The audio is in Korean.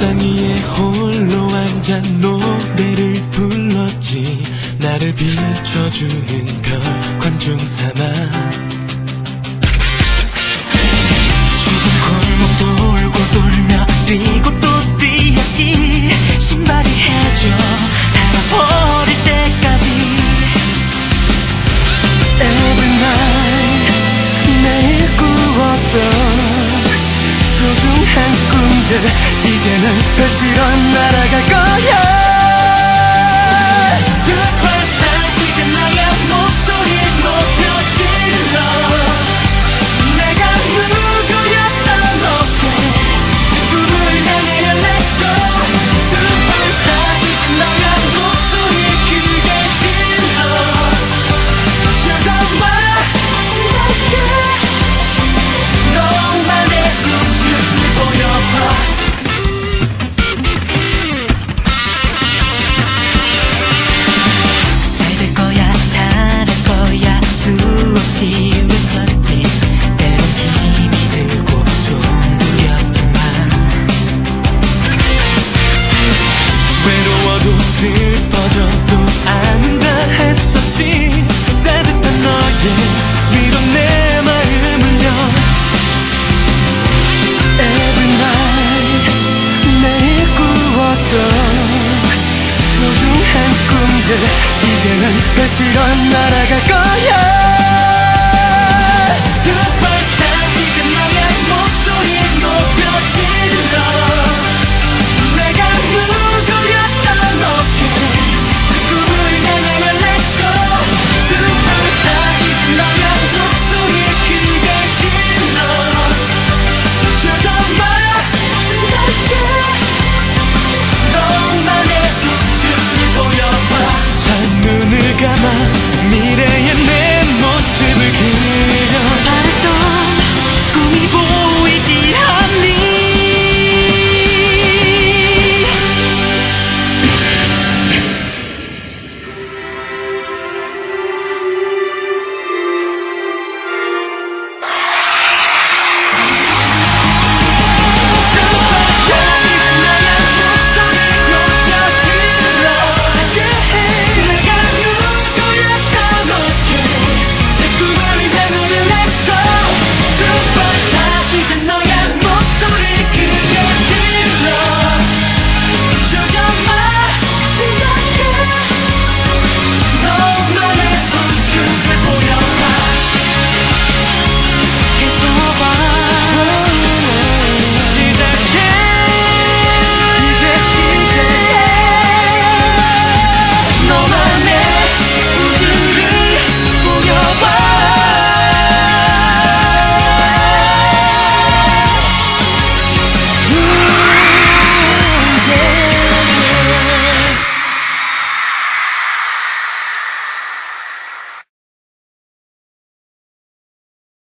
옥상 위에 홀로 앉아 노래를 불렀지. 나를 비춰주는 별 관중 삼아. 죽은 골목 돌고 돌며 뛰고 또 뛰었지. 신발이 해줘 닳아버릴 때까지. Every night 매일 꾸었던 소중한 꿈들 슬퍼져도 아는다 했었지. 따뜻한 너의 위로 내 마음을 려. 에브 날 내일 꾸었던 소중한 꿈들 이제 난 펼치러 날아갈 거야.